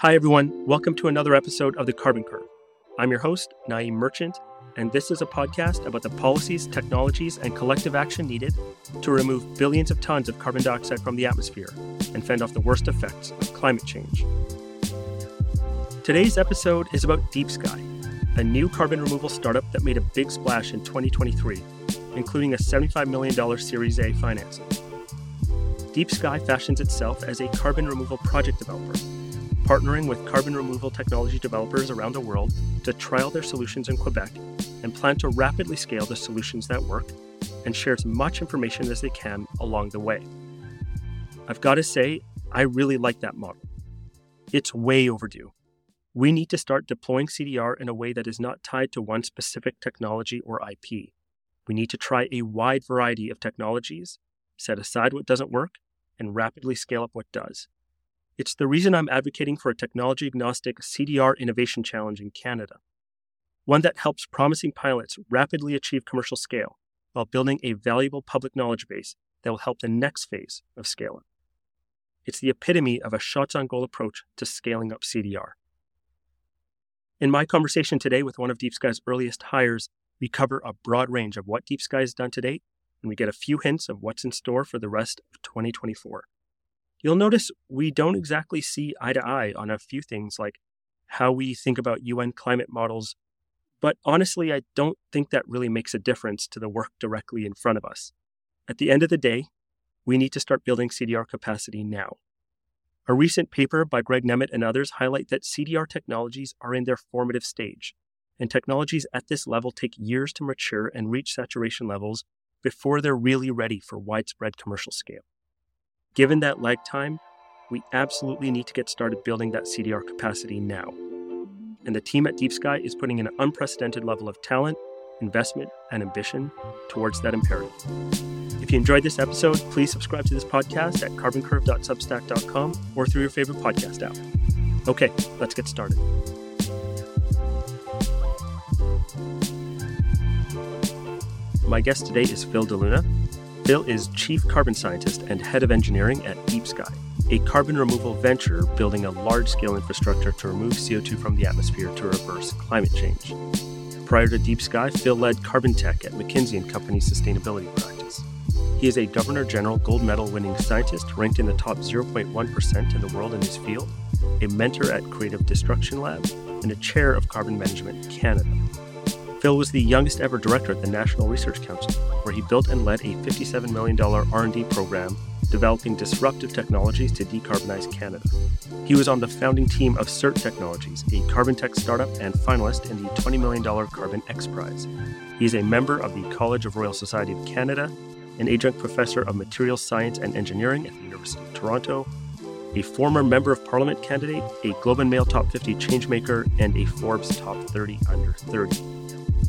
Hi, everyone. Welcome to another episode of The Carbon Curve. I'm your host, Na'im Merchant, and this is a podcast about the policies, technologies, and collective action needed to remove billions of tons of carbon dioxide from the atmosphere and fend off the worst effects of climate change. Today's episode is about Deep Sky, a new carbon removal startup that made a big splash in 2023, including a $75 million Series A financing. Deep Sky fashions itself as a carbon removal project developer partnering with carbon removal technology developers around the world to trial their solutions in Quebec and plan to rapidly scale the solutions that work and share as much information as they can along the way. I've got to say, I really like that model. It's way overdue. We need to start deploying CDR in a way that is not tied to one specific technology or IP. We need to try a wide variety of technologies, set aside what doesn't work, and rapidly scale up what does. It's the reason I'm advocating for a technology agnostic CDR Innovation Challenge in Canada, one that helps promising pilots rapidly achieve commercial scale while building a valuable public knowledge base that will help the next phase of scaling. It's the epitome of a shots on goal approach to scaling up CDR. In my conversation today with one of Deep Sky's earliest hires, we cover a broad range of what Deep Sky has done to date, and we get a few hints of what's in store for the rest of 2024. You'll notice we don't exactly see eye to eye on a few things like how we think about UN climate models, but honestly, I don't think that really makes a difference to the work directly in front of us. At the end of the day, we need to start building CDR capacity now. A recent paper by Greg Nemet and others highlight that CDR technologies are in their formative stage, and technologies at this level take years to mature and reach saturation levels before they're really ready for widespread commercial scale. Given that lag time, we absolutely need to get started building that CDR capacity now. And the team at Deep Sky is putting an unprecedented level of talent, investment, and ambition towards that imperative. If you enjoyed this episode, please subscribe to this podcast at carboncurve.substack.com or through your favorite podcast app. Okay, let's get started. My guest today is Phil De Luna, Phil is Chief Carbon Scientist and Head of Engineering at Deep Sky, a carbon removal venture building a large scale infrastructure to remove CO2 from the atmosphere to reverse climate change. Prior to Deep Sky, Phil led carbon tech at McKinsey and Company's sustainability practice. He is a Governor General gold medal winning scientist ranked in the top 0.1% in the world in his field, a mentor at Creative Destruction Lab, and a chair of Carbon Management Canada. Phil was the youngest ever director at the National Research Council, where he built and led a $57 million R&D program developing disruptive technologies to decarbonize Canada. He was on the founding team of CERT Technologies, a carbon tech startup and finalist in the $20 million Carbon X Prize. He is a member of the College of Royal Society of Canada, an adjunct professor of materials science and engineering at the University of Toronto, a former Member of Parliament candidate, a Globe and Mail Top 50 changemaker, and a Forbes Top 30 Under 30.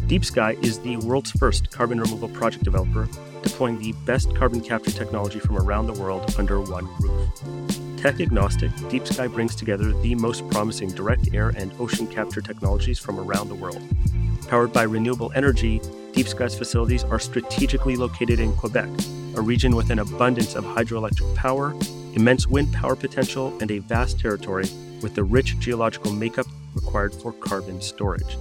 Deep Sky is the world's first carbon removal project developer, deploying the best carbon capture technology from around the world under one roof. Tech agnostic, Deep Sky brings together the most promising direct air and ocean capture technologies from around the world. Powered by renewable energy, Deep Sky's facilities are strategically located in Quebec, a region with an abundance of hydroelectric power, immense wind power potential, and a vast territory with the rich geological makeup required for carbon storage.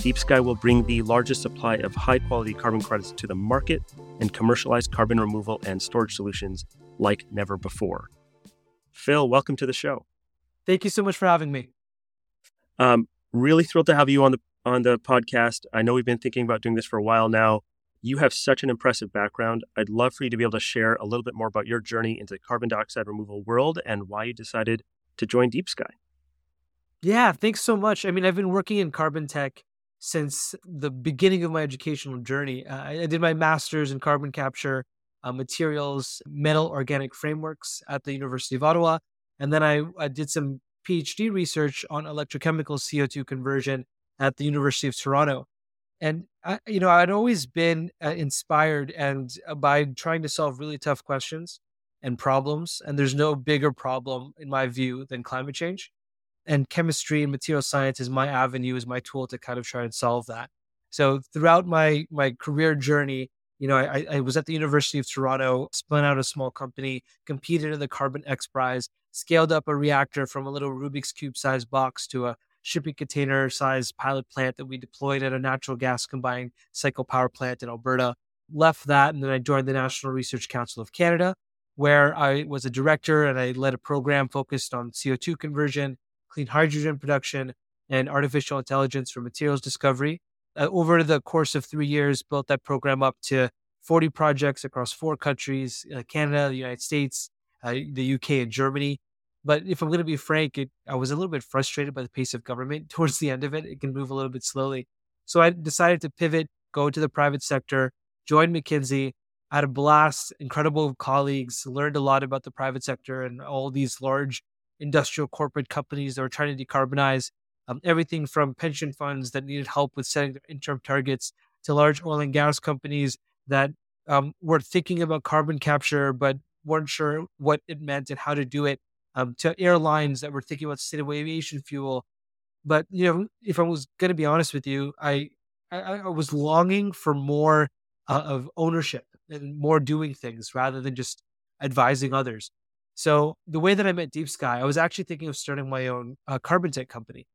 Deep Sky will bring the largest supply of high quality carbon credits to the market and commercialize carbon removal and storage solutions like never before. Phil, welcome to the show. Thank you so much for having me. Um, really thrilled to have you on the on the podcast. I know we've been thinking about doing this for a while now. You have such an impressive background. I'd love for you to be able to share a little bit more about your journey into the carbon dioxide removal world and why you decided to join Deep Sky. Yeah, thanks so much. I mean, I've been working in carbon tech since the beginning of my educational journey. Uh, I, did my master's in carbon capture uh, materials, metal organic frameworks at the University of Ottawa. And then I, I did some PhD research on electrochemical CO2 conversion at the University of Toronto. And I, you know, I'd always been uh, inspired and uh, by trying to solve really tough questions and problems. And there's no bigger problem, in my view, than climate change and chemistry and material science is my avenue, is my tool to kind of try and solve that. So throughout my my career journey, You know, I, I was at the University of Toronto, spun out a small company, competed in the Carbon X Prize, scaled up a reactor from a little Rubik's Cube sized box to a shipping container sized pilot plant that we deployed at a natural gas combined cycle power plant in Alberta. Left that, and then I joined the National Research Council of Canada, where I was a director and I led a program focused on CO2 conversion, clean hydrogen production, and artificial intelligence for materials discovery. Uh, over the course of three years, built that program up to 40 projects across four countries uh, Canada, the United States, uh, the UK, and Germany. But if I'm going to be frank, it, I was a little bit frustrated by the pace of government. Towards the end of it, it can move a little bit slowly. So I decided to pivot, go to the private sector, join McKinsey, had a blast, incredible colleagues, learned a lot about the private sector and all these large industrial corporate companies that were trying to decarbonize um, everything from pension funds that needed help with setting their interim targets to large oil and gas companies that um, were thinking about carbon capture but weren't sure what it meant and how to do it um, to airlines that were thinking about sustainable aviation fuel. But you know, if I was going to be honest with you, I, I, I was longing for more uh, of ownership and more doing things rather than just advising others. So the way that I met Deep Sky, I was actually thinking of starting my own uh, carbon tech company,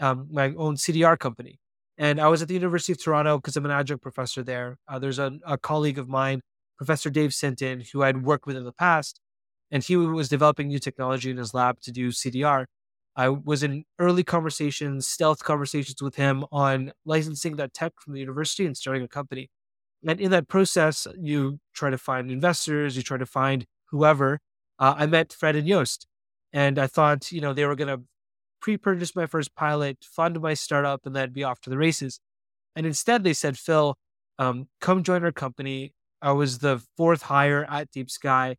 um, my own CDR company. And I was at the University of Toronto because I'm an adjunct professor there. Uh, there's a, a, colleague of mine, Professor Dave Sinton, who I'd worked with in the past, and he was developing new technology in his lab to do CDR. I was in early conversations, stealth conversations with him on licensing that tech from the university and starting a company. And in that process, you try to find investors, you try to find whoever. Uh, I met Fred and Joost, and I thought, you know, they were going to pre-purchase my first pilot, fund my startup, and then be off to the races. And instead, they said, Phil, um, come join our company. I was the fourth hire at Deep Sky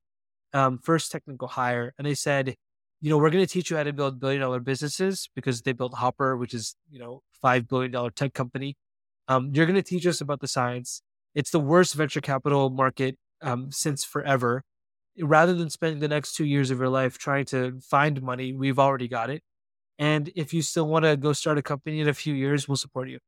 um, first technical hire, and they said, you know, we're going to teach you how to build billion dollar businesses because they built Hopper, which is you know five billion dollar tech company. Um, you're going to teach us about the science. It's the worst venture capital market um, since forever. Rather than spending the next two years of your life trying to find money, we've already got it. And if you still want to go start a company in a few years, we'll support you.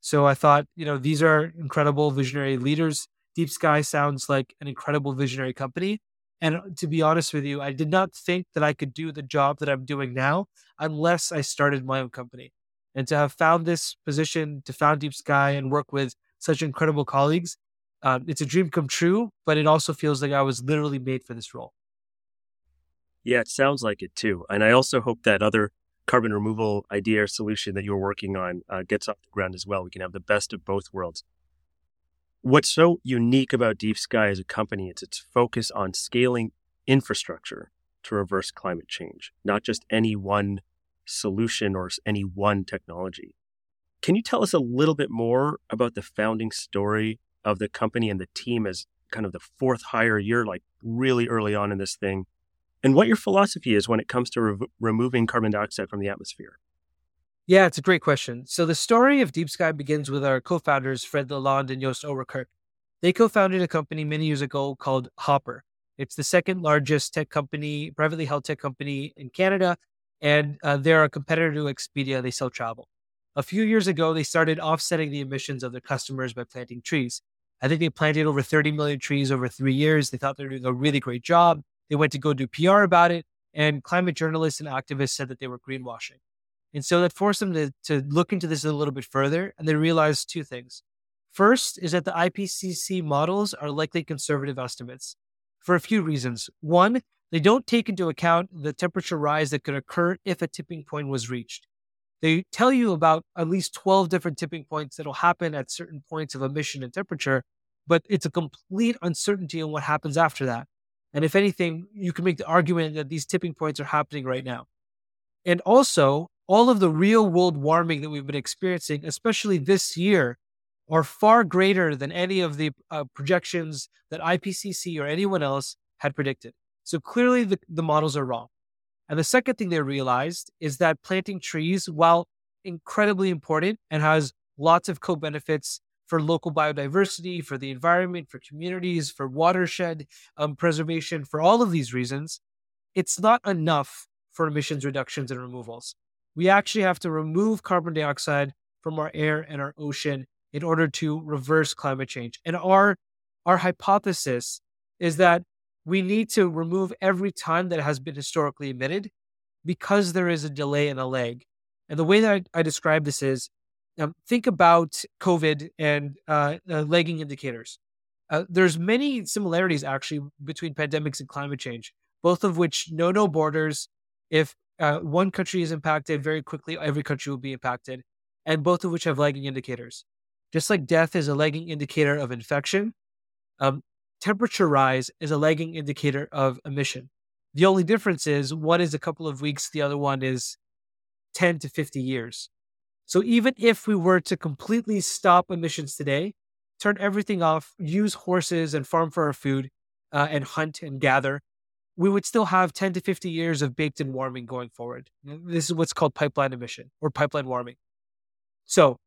So I thought, you know, these are incredible visionary leaders. Deep Sky sounds like an incredible visionary company. And uh, to be honest with you, I did not think that I could do the job that I'm doing now unless I started my own company. And to have found this position, to found Deep Sky and work with such incredible colleagues, uh, it's a dream come true, but it also feels like I was literally made for this role. Yeah, it sounds like it too. And I also hope that other carbon removal idea or solution that you're working on uh, gets off the ground as well. We can have the best of both worlds. What's so unique about Deep Sky as a company is its focus on scaling infrastructure to reverse climate change, not just any one solution or any one technology. Can you tell us a little bit more about the founding story of the company and the team as kind of the fourth hire? You're like really early on in this thing, and what your philosophy is when it comes to re- removing carbon dioxide from the atmosphere. Yeah, it's a great question. So the story of Deep Sky begins with our co-founders, Fred Lalonde and Joost Ouwerkerk. They co-founded a company many years ago called Hopper. It's the second largest tech company, privately held tech company in Canada, and uh, they're a competitor to Expedia. They sell travel. A few years ago, they started offsetting the emissions of their customers by planting trees. I think they planted over 30 million trees over three years. They thought they were doing a really great job. They went to go do PR about it, and climate journalists and activists said that they were greenwashing. And so that forced them to, to look into this a little bit further. And they realized two things. First is that the IPCC models are likely conservative estimates for a few reasons. One, they don't take into account the temperature rise that could occur if a tipping point was reached. They tell you about at least 12 different tipping points that'll happen at certain points of emission and temperature, but it's a complete uncertainty on what happens after that. And if anything, you can make the argument that these tipping points are happening right now. And also, all of the real world warming that we've been experiencing, especially this year, are far greater than any of the uh, projections that IPCC or anyone else had predicted. So clearly the, the models are wrong. And the second thing they realized is that planting trees, while incredibly important and has lots of co benefits for local biodiversity, for the environment, for communities, for watershed um, preservation, for all of these reasons, it's not enough for emissions reductions and removals we actually have to remove carbon dioxide from our air and our ocean in order to reverse climate change. And our our hypothesis is that we need to remove every time that has been historically emitted because there is a delay and a lag. And the way that I, I describe this is um, think about COVID and uh, uh, lagging indicators. Uh, there's many similarities actually between pandemics and climate change, both of which know no borders. If uh, one country is impacted very quickly, every country will be impacted, and both of which have lagging indicators. Just like death is a lagging indicator of infection, um, temperature rise is a lagging indicator of emission. The only difference is one is a couple of weeks, the other one is 10 to 50 years. So even if we were to completely stop emissions today, turn everything off, use horses and farm for our food, uh, and hunt and gather, we would still have 10 to 50 years of baked in warming going forward. This is what's called pipeline emission or pipeline warming. So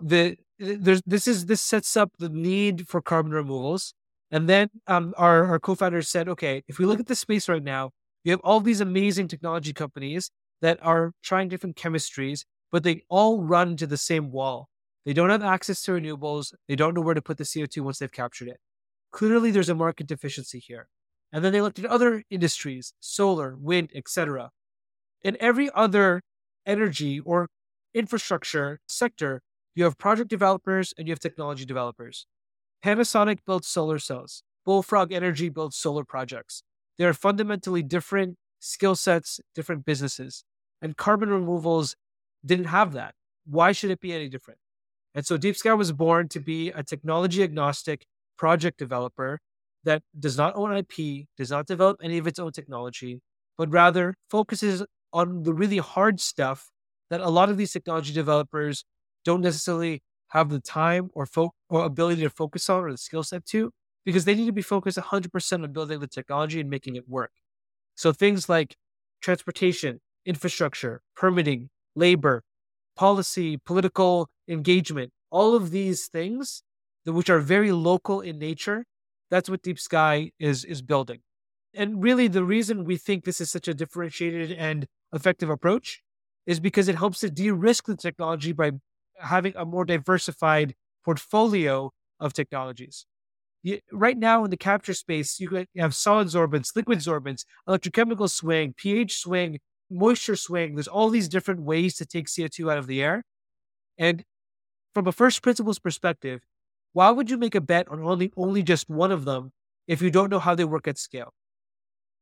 the there's this is this sets up the need for carbon removals. And then um, our, our co-founders said, okay, if we look at the space right now, you have all these amazing technology companies that are trying different chemistries, but they all run to the same wall. They don't have access to renewables. They don't know where to put the CO2 once they've captured it. Clearly, there's a market deficiency here. And then they looked at other industries, solar, wind, etc. In every other energy or infrastructure sector, you have project developers and you have technology developers. Panasonic builds solar cells. Bullfrog Energy builds solar projects. They are fundamentally different skill sets, different businesses. And carbon removals didn't have that. Why should it be any different? And so Deep Sky was born to be a technology agnostic project developer that does not own IP, does not develop any of its own technology, but rather focuses on the really hard stuff that a lot of these technology developers don't necessarily have the time or fo- or ability to focus on or the skill set to because they need to be focused 100% on building the technology and making it work. So things like transportation, infrastructure, permitting, labor, policy, political engagement, all of these things which are very local in nature, that's what Deep Sky is is building. And really the reason we think this is such a differentiated and effective approach is because it helps to de-risk the technology by having a more diversified portfolio of technologies. You, right now in the capture space, you have solid sorbents, liquid sorbents, electrochemical swing, pH swing, moisture swing. There's all these different ways to take CO2 out of the air. And from a first principles perspective, why would you make a bet on only, only just one of them if you don't know how they work at scale?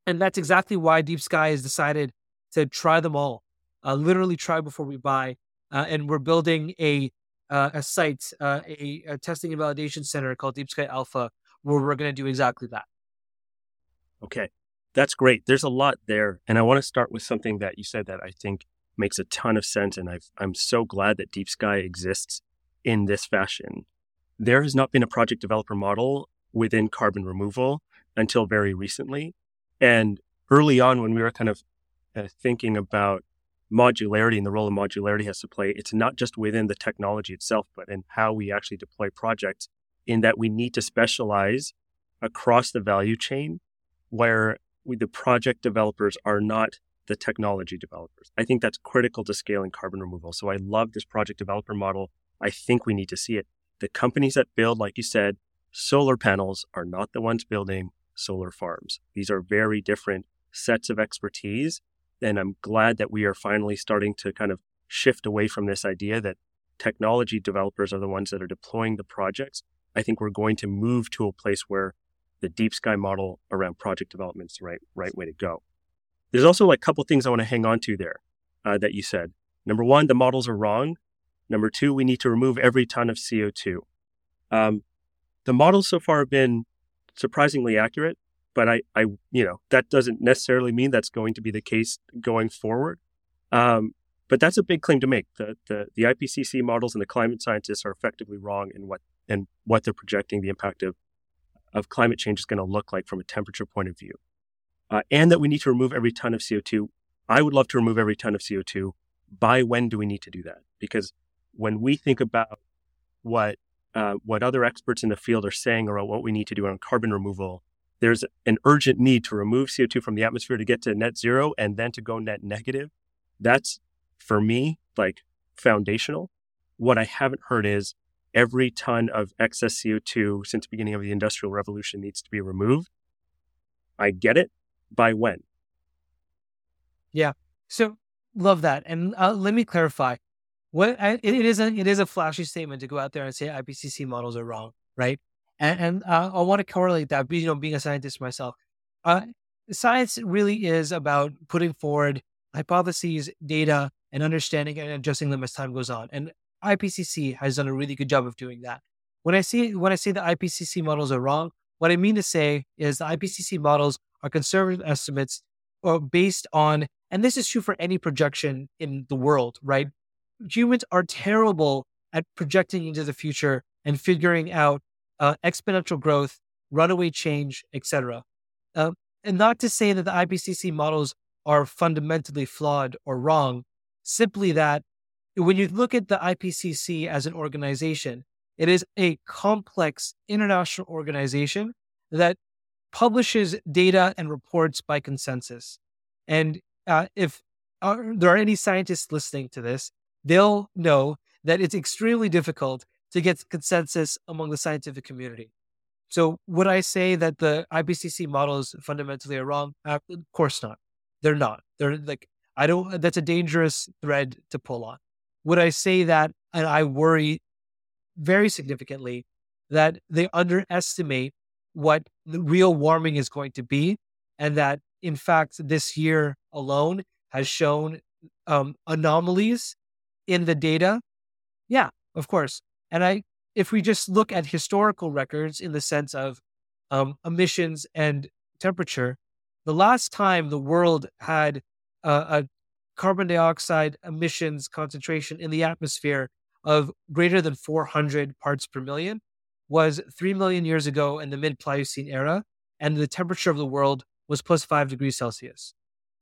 And that's exactly why Deep Sky has decided to try them all, uh, literally try before we buy. Uh, and we're building a uh, a site, uh, a, a, testing and validation center called Deep Sky Alpha, where we're going to do exactly that. Okay, that's great. There's a lot there, and I want to start with something that you said that I think makes a ton of sense, and i am so glad that Deep Sky exists in this fashion. There has not been a project developer model within carbon removal until very recently, and early on when we were kind of uh, thinking about modularity and the role of modularity has to play, it's not just within the technology itself, but in how we actually deploy projects, in that we need to specialize across the value chain where we, the project developers are not the technology developers. I think that's critical to scaling carbon removal. So I love this project developer model. I think we need to see it. The companies that build, like you said, solar panels are not the ones building solar farms. These are very different sets of expertise and I'm glad that we are finally starting to kind of shift away from this idea that technology developers are the ones that are deploying the projects. I think we're going to move to a place where the deep sky model around project development is the right, right way to go. There's also like a couple things I want to hang on to there uh, that you said. Number one, the models are wrong. Number two, we need to remove every ton of CO2. Um, the models so far have been surprisingly accurate but I, I, you know, that doesn't necessarily mean that's going to be the case going forward. Um, but that's a big claim to make. The, the, the IPCC models and the climate scientists are effectively wrong in what and what they're projecting the impact of of climate change is going to look like from a temperature point of view, uh, and that we need to remove every ton of CO2. I would love to remove every ton of CO2. By when do we need to do that? Because when we think about what uh, what other experts in the field are saying about what we need to do on carbon removal, there's an urgent need to remove CO2 from the atmosphere to get to net zero and then to go net negative. That's for me like foundational. What I haven't heard is every ton of excess CO2 since the beginning of the industrial revolution needs to be removed. I get it. By when? Yeah. So love that. And uh, let me clarify. What I, it is a it is a flashy statement to go out there and say IPCC models are wrong, right? And, and uh, I want to correlate that. You know, being a scientist myself, uh, science really is about putting forward hypotheses, data, and understanding and adjusting them as time goes on. And IPCC has done a really good job of doing that. When I see when I say the IPCC models are wrong, what I mean to say is the IPCC models are conservative estimates or based on, and this is true for any projection in the world, right? Humans are terrible at projecting into the future and figuring out uh, exponential growth, runaway change, etc. Uh, and not to say that the IPCC models are fundamentally flawed or wrong, simply that when you look at the IPCC as an organization, it is a complex international organization that publishes data and reports by consensus. And uh, if uh, there are any scientists listening to this, they'll know that it's extremely difficult to get consensus among the scientific community. So, would I say that the IPCC models fundamentally are wrong? Of course not. They're not. They're like, I don't, that's a dangerous thread to pull on. Would I say that, and I worry very significantly that they underestimate what the real warming is going to be, and that in fact, this year alone has shown um, anomalies in the data? Yeah, of course. And I, if we just look at historical records in the sense of um, emissions and temperature, the last time the world had a carbon dioxide emissions concentration in the atmosphere of greater than 400 parts per million was 3 million years ago in the mid Pliocene era, and the temperature of the world was plus 5 degrees Celsius.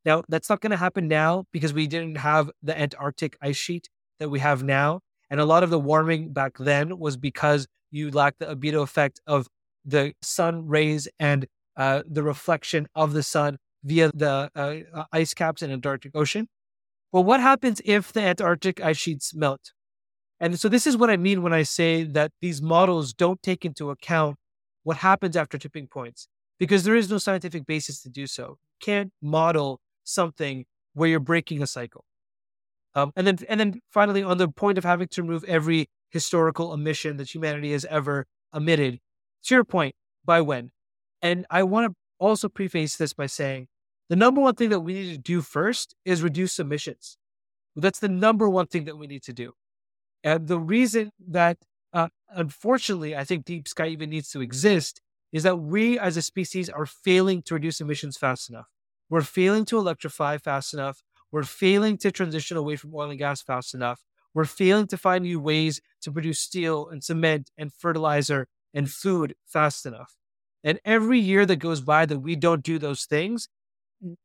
Now, that's not going to happen now because we didn't have the Antarctic ice sheet that we have now. And a lot of the warming back then was because you lacked the albedo effect of the sun rays and uh, the reflection of the sun via the uh, ice caps in Antarctic Ocean. Well, what happens if the Antarctic ice sheets melt? And so this is what I mean when I say that these models don't take into account what happens after tipping points because there is no scientific basis to do so. You can't model something where you're breaking a cycle. Um, and then, and then finally, on the point of having to remove every historical omission that humanity has ever emitted, to your point, by when? And I want to also preface this by saying the number one thing that we need to do first is reduce emissions. That's the number one thing that we need to do. And the reason that, uh, unfortunately, I think deep sky even needs to exist is that we as a species are failing to reduce emissions fast enough. We're failing to electrify fast enough. We're failing to transition away from oil and gas fast enough. We're failing to find new ways to produce steel and cement and fertilizer and food fast enough. And every year that goes by that we don't do those things,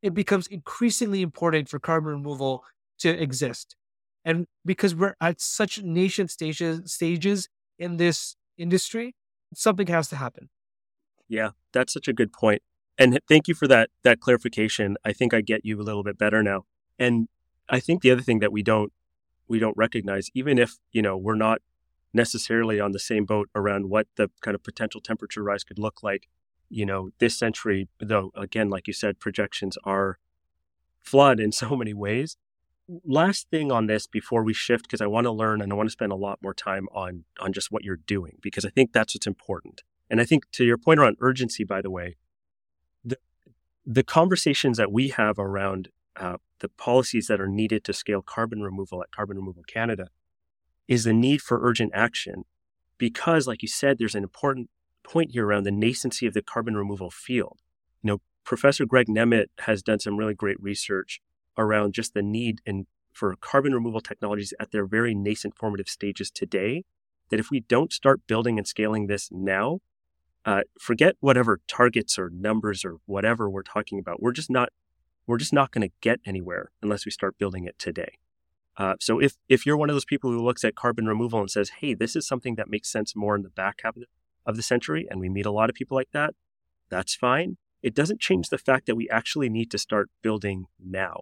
it becomes increasingly important for carbon removal to exist. And because we're at such nation stages stages in this industry, something has to happen. Yeah, that's such a good point. And thank you for that that clarification. I think I get you a little bit better now. And I think the other thing that we don't we don't recognize, even if, you know, we're not necessarily on the same boat around what the kind of potential temperature rise could look like, you know, this century, though again, like you said, projections are flawed in so many ways last thing on this before we shift because I want to learn and I want to spend a lot more time on on just what you're doing because I think that's what's important. And I think to your point around urgency, by the way, the the conversations that we have around uh, the policies that are needed to scale carbon removal at Carbon Removal Canada is the need for urgent action because, like you said, there's an important point here around the nascency of the carbon removal field. You know, Professor Greg Nemet has done some really great research around just the need and for carbon removal technologies at their very nascent formative stages today that if we don't start building and scaling this now uh, forget whatever targets or numbers or whatever we're talking about we're just not we're just not going to get anywhere unless we start building it today uh, so if if you're one of those people who looks at carbon removal and says hey this is something that makes sense more in the back half of the, of the century and we meet a lot of people like that that's fine it doesn't change the fact that we actually need to start building now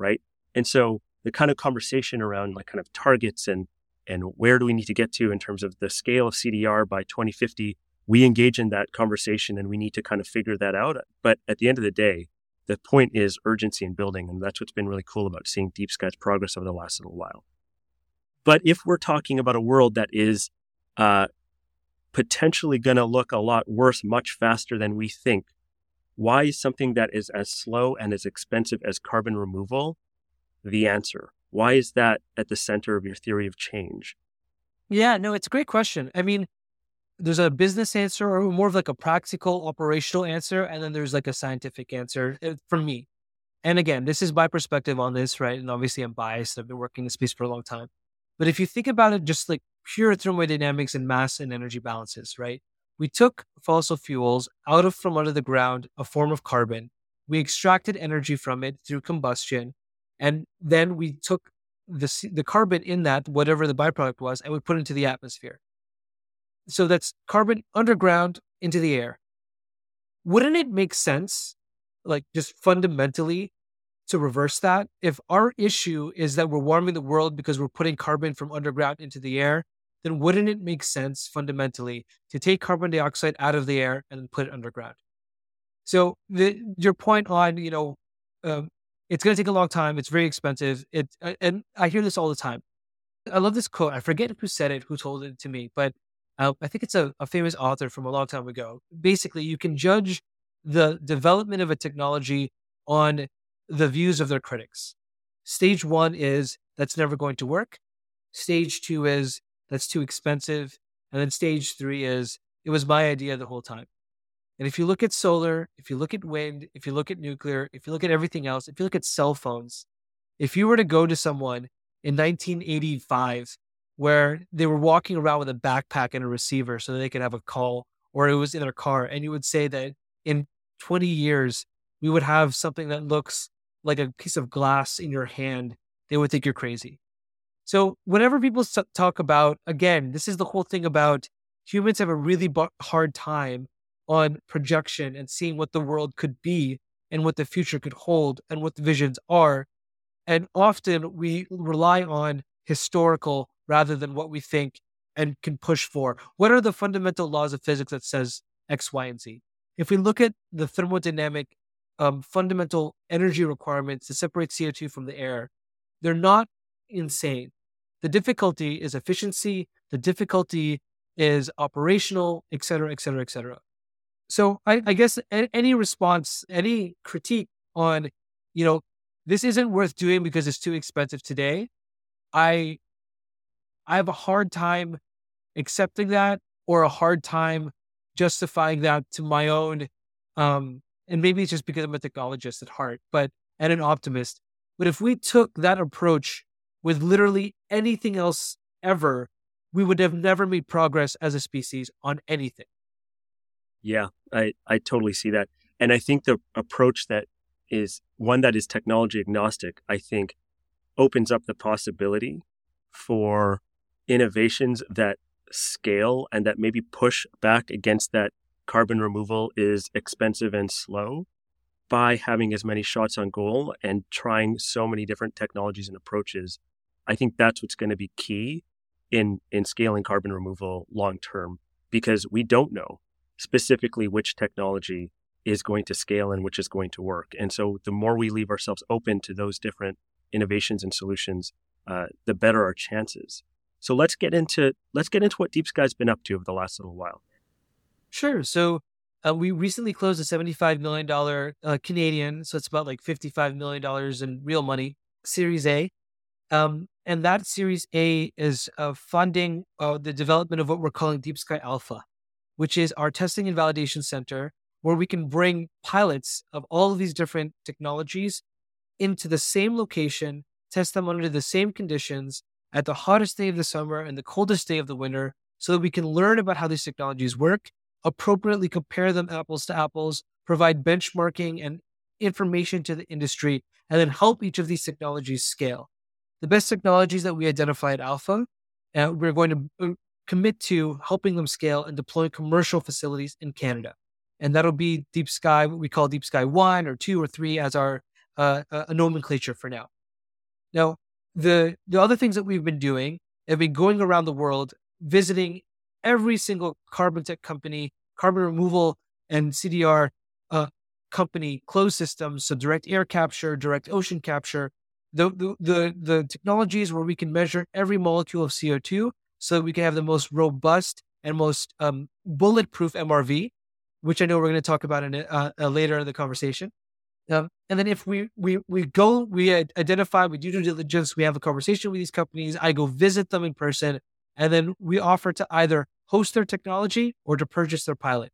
right? And so the kind of conversation around like kind of targets and and where do we need to get to in terms of the scale of CDR by 2050. We engage in that conversation and we need to kind of figure that out. But at the end of the day, the point is urgency in building. And that's what's been really cool about seeing Deep Sky's progress over the last little while. But if we're talking about a world that is uh, potentially going to look a lot worse much faster than we think, why is something that is as slow and as expensive as carbon removal the answer? Why is that at the center of your theory of change? Yeah, no, it's a great question. I mean, there's a business answer or more of like a practical operational answer and then there's like a scientific answer uh, from me. And again this is my perspective on this right and obviously i'm biased i've been working in this space for a long time. But if you think about it just like pure thermodynamics and mass and energy balances right? We took fossil fuels out of from under the ground a form of carbon. We extracted energy from it through combustion and then we took the, the carbon in that whatever the byproduct was and we put it into the atmosphere so that's carbon underground into the air. Wouldn't it make sense, like just fundamentally, to reverse that? If our issue is that we're warming the world because we're putting carbon from underground into the air, then wouldn't it make sense fundamentally to take carbon dioxide out of the air and put it underground? So the, your point on, you know, um, it's going to take a long time. It's very expensive. It and I hear this all the time. I love this quote. I forget who said it, who told it to me, but uh, I think it's a, a famous author from a long time ago. Basically, you can judge the development of a technology on the views of their critics. Stage one is that's never going to work. Stage two is that's too expensive. And then stage three is it was my idea the whole time. And if you look at solar, if you look at wind, if you look at nuclear, if you look at everything else, if you look at cell phones, if you were to go to someone in 1985 where they were walking around with a backpack and a receiver so they could have a call or it was in their car. And you would say that in 20 years, we would have something that looks like a piece of glass in your hand. They would think you're crazy. So, whenever people talk about, again, this is the whole thing about humans have a really hard time on projection and seeing what the world could be and what the future could hold and what the visions are. And often we rely on historical rather than what we think and can push for. What are the fundamental laws of physics that says X, Y, and Z? If we look at the thermodynamic um, fundamental energy requirements to separate CO2 from the air, they're not insane. The difficulty is efficiency. The difficulty is operational, et cetera, et cetera, et cetera. So I, I guess any response, any critique on, you know, this isn't worth doing because it's too expensive today. I I have a hard time accepting that or a hard time justifying that to my own um and maybe it's just because I'm a technologist at heart, but and an optimist. But if we took that approach with literally anything else ever, we would have never made progress as a species on anything. Yeah, I, I totally see that. And I think the approach that is one that is technology agnostic, I think opens up the possibility for innovations that scale and that maybe push back against that carbon removal is expensive and slow by having as many shots on goal and trying so many different technologies and approaches. I think that's what's going to be key in in scaling carbon removal long term because we don't know specifically which technology is going to scale and which is going to work. And so the more we leave ourselves open to those different innovations and solutions uh, the better our chances so let's get into let's get into what Deep Sky's been up to over the last little while. Sure. So uh, we recently closed a seventy-five million dollar uh, Canadian, so it's about like fifty-five million dollars in real money, Series A, um, and that Series A is uh, funding uh, the development of what we're calling Deep Sky Alpha, which is our testing and validation center, where we can bring pilots of all of these different technologies into the same location, test them under the same conditions, at the hottest day of the summer and the coldest day of the winter so that we can learn about how these technologies work, appropriately compare them apples to apples, provide benchmarking and information to the industry, and then help each of these technologies scale. The best technologies that we identify at Alpha, uh, we're going to uh, commit to helping them scale and deploy commercial facilities in Canada. And that'll be Deep Sky, what we call Deep Sky 1 or 2 or 3 as our uh, uh, nomenclature for now. Now, the the other things that we've been doing have been going around the world visiting every single carbon tech company, carbon removal and CDR uh, company closed systems, so direct air capture, direct ocean capture, the, the, the, the technologies where we can measure every molecule of CO2 so that we can have the most robust and most um, bulletproof MRV, which I know we're going to talk about in uh, uh, later in the conversation. Um, and then if we we we go, we identify, we do due diligence, we have a conversation with these companies. I go visit them in person, and then we offer to either host their technology or to purchase their pilot.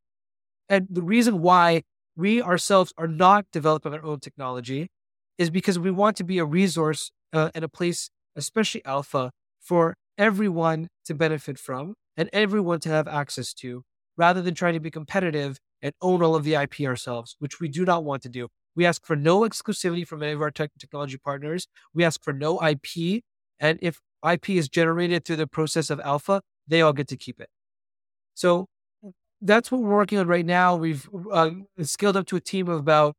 And the reason why we ourselves are not developing our own technology is because we want to be a resource uh, and a place, especially alpha, for everyone to benefit from and everyone to have access to, rather than trying to be competitive and own all of the IP ourselves, which we do not want to do. We ask for no exclusivity from any of our tech- technology partners. We ask for no IP. And if IP is generated through the process of alpha, they all get to keep it. So that's what we're working on right now. We've uh, scaled up to a team of about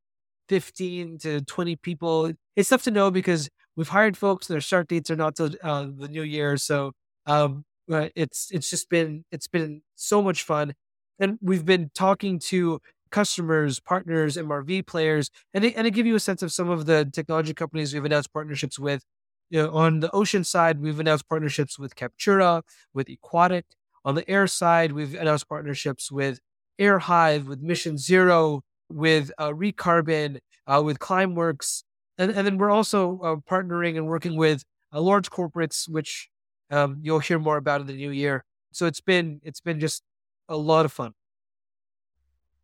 15 to 20 people. It's tough to know because we've hired folks and their start dates are not till uh, the new year. So um, it's it's just been it's been so much fun, and we've been talking to customers, partners, MRV players, and and to give you a sense of some of the technology companies we've announced partnerships with. You know, on the ocean side, we've announced partnerships with Captura, with Equatic. On the air side, we've announced partnerships with Airhive, with Mission Zero, with uh, Recarbon, uh, with Climeworks, and, and then we're also uh, partnering and working with uh, large corporates, which um, you'll hear more about in the new year. So it's been it's been just a lot of fun.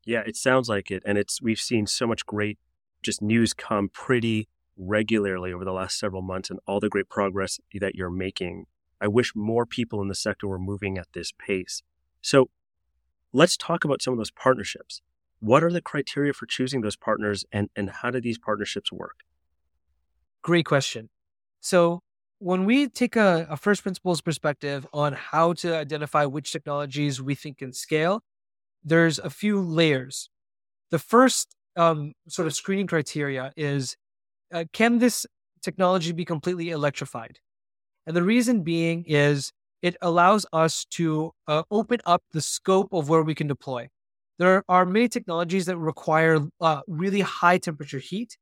Yeah, it sounds like it, and it's we've seen so much great just news come pretty regularly over the last several months, and all the great progress that you're making. I wish more people in the sector were moving at this pace. So let's talk about some of those partnerships. What are the criteria for choosing those partners and, and how do these partnerships work? Great question. So, when we take a, a, first principles perspective on how to identify which technologies we think can scale, there's a few layers. The first um, sort of screening criteria is uh, can this technology be completely electrified? And the reason being is it allows us to uh, open up the scope of where we can deploy. There are many technologies that require uh, really high temperature heat.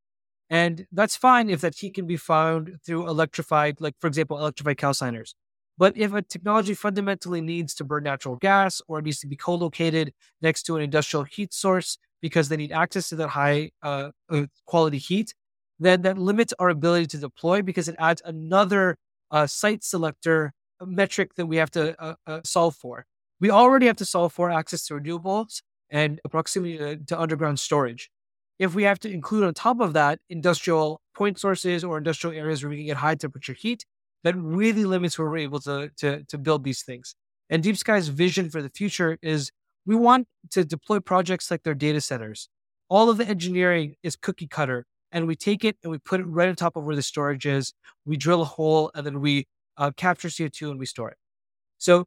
And that's fine if that heat can be found through electrified, like, for example, electrified calciners. But if a technology fundamentally needs to burn natural gas or it needs to be co located next to an industrial heat source because they need access to that high uh, uh, quality heat, then that limits our ability to deploy because it adds another uh, site selector metric that we have to uh, uh, solve for. We already have to solve for access to renewables, and proximity to, to underground storage. If we have to include on top of that industrial point sources or industrial areas where we can get high temperature heat, that really limits where we're able to, to, to build these things. And Deep Sky's vision for the future is we want to deploy projects like their data centers. All of the engineering is cookie cutter, and we take it and we put it right on top of where the storage is. We drill a hole and then we uh, capture CO2 and we store it. So,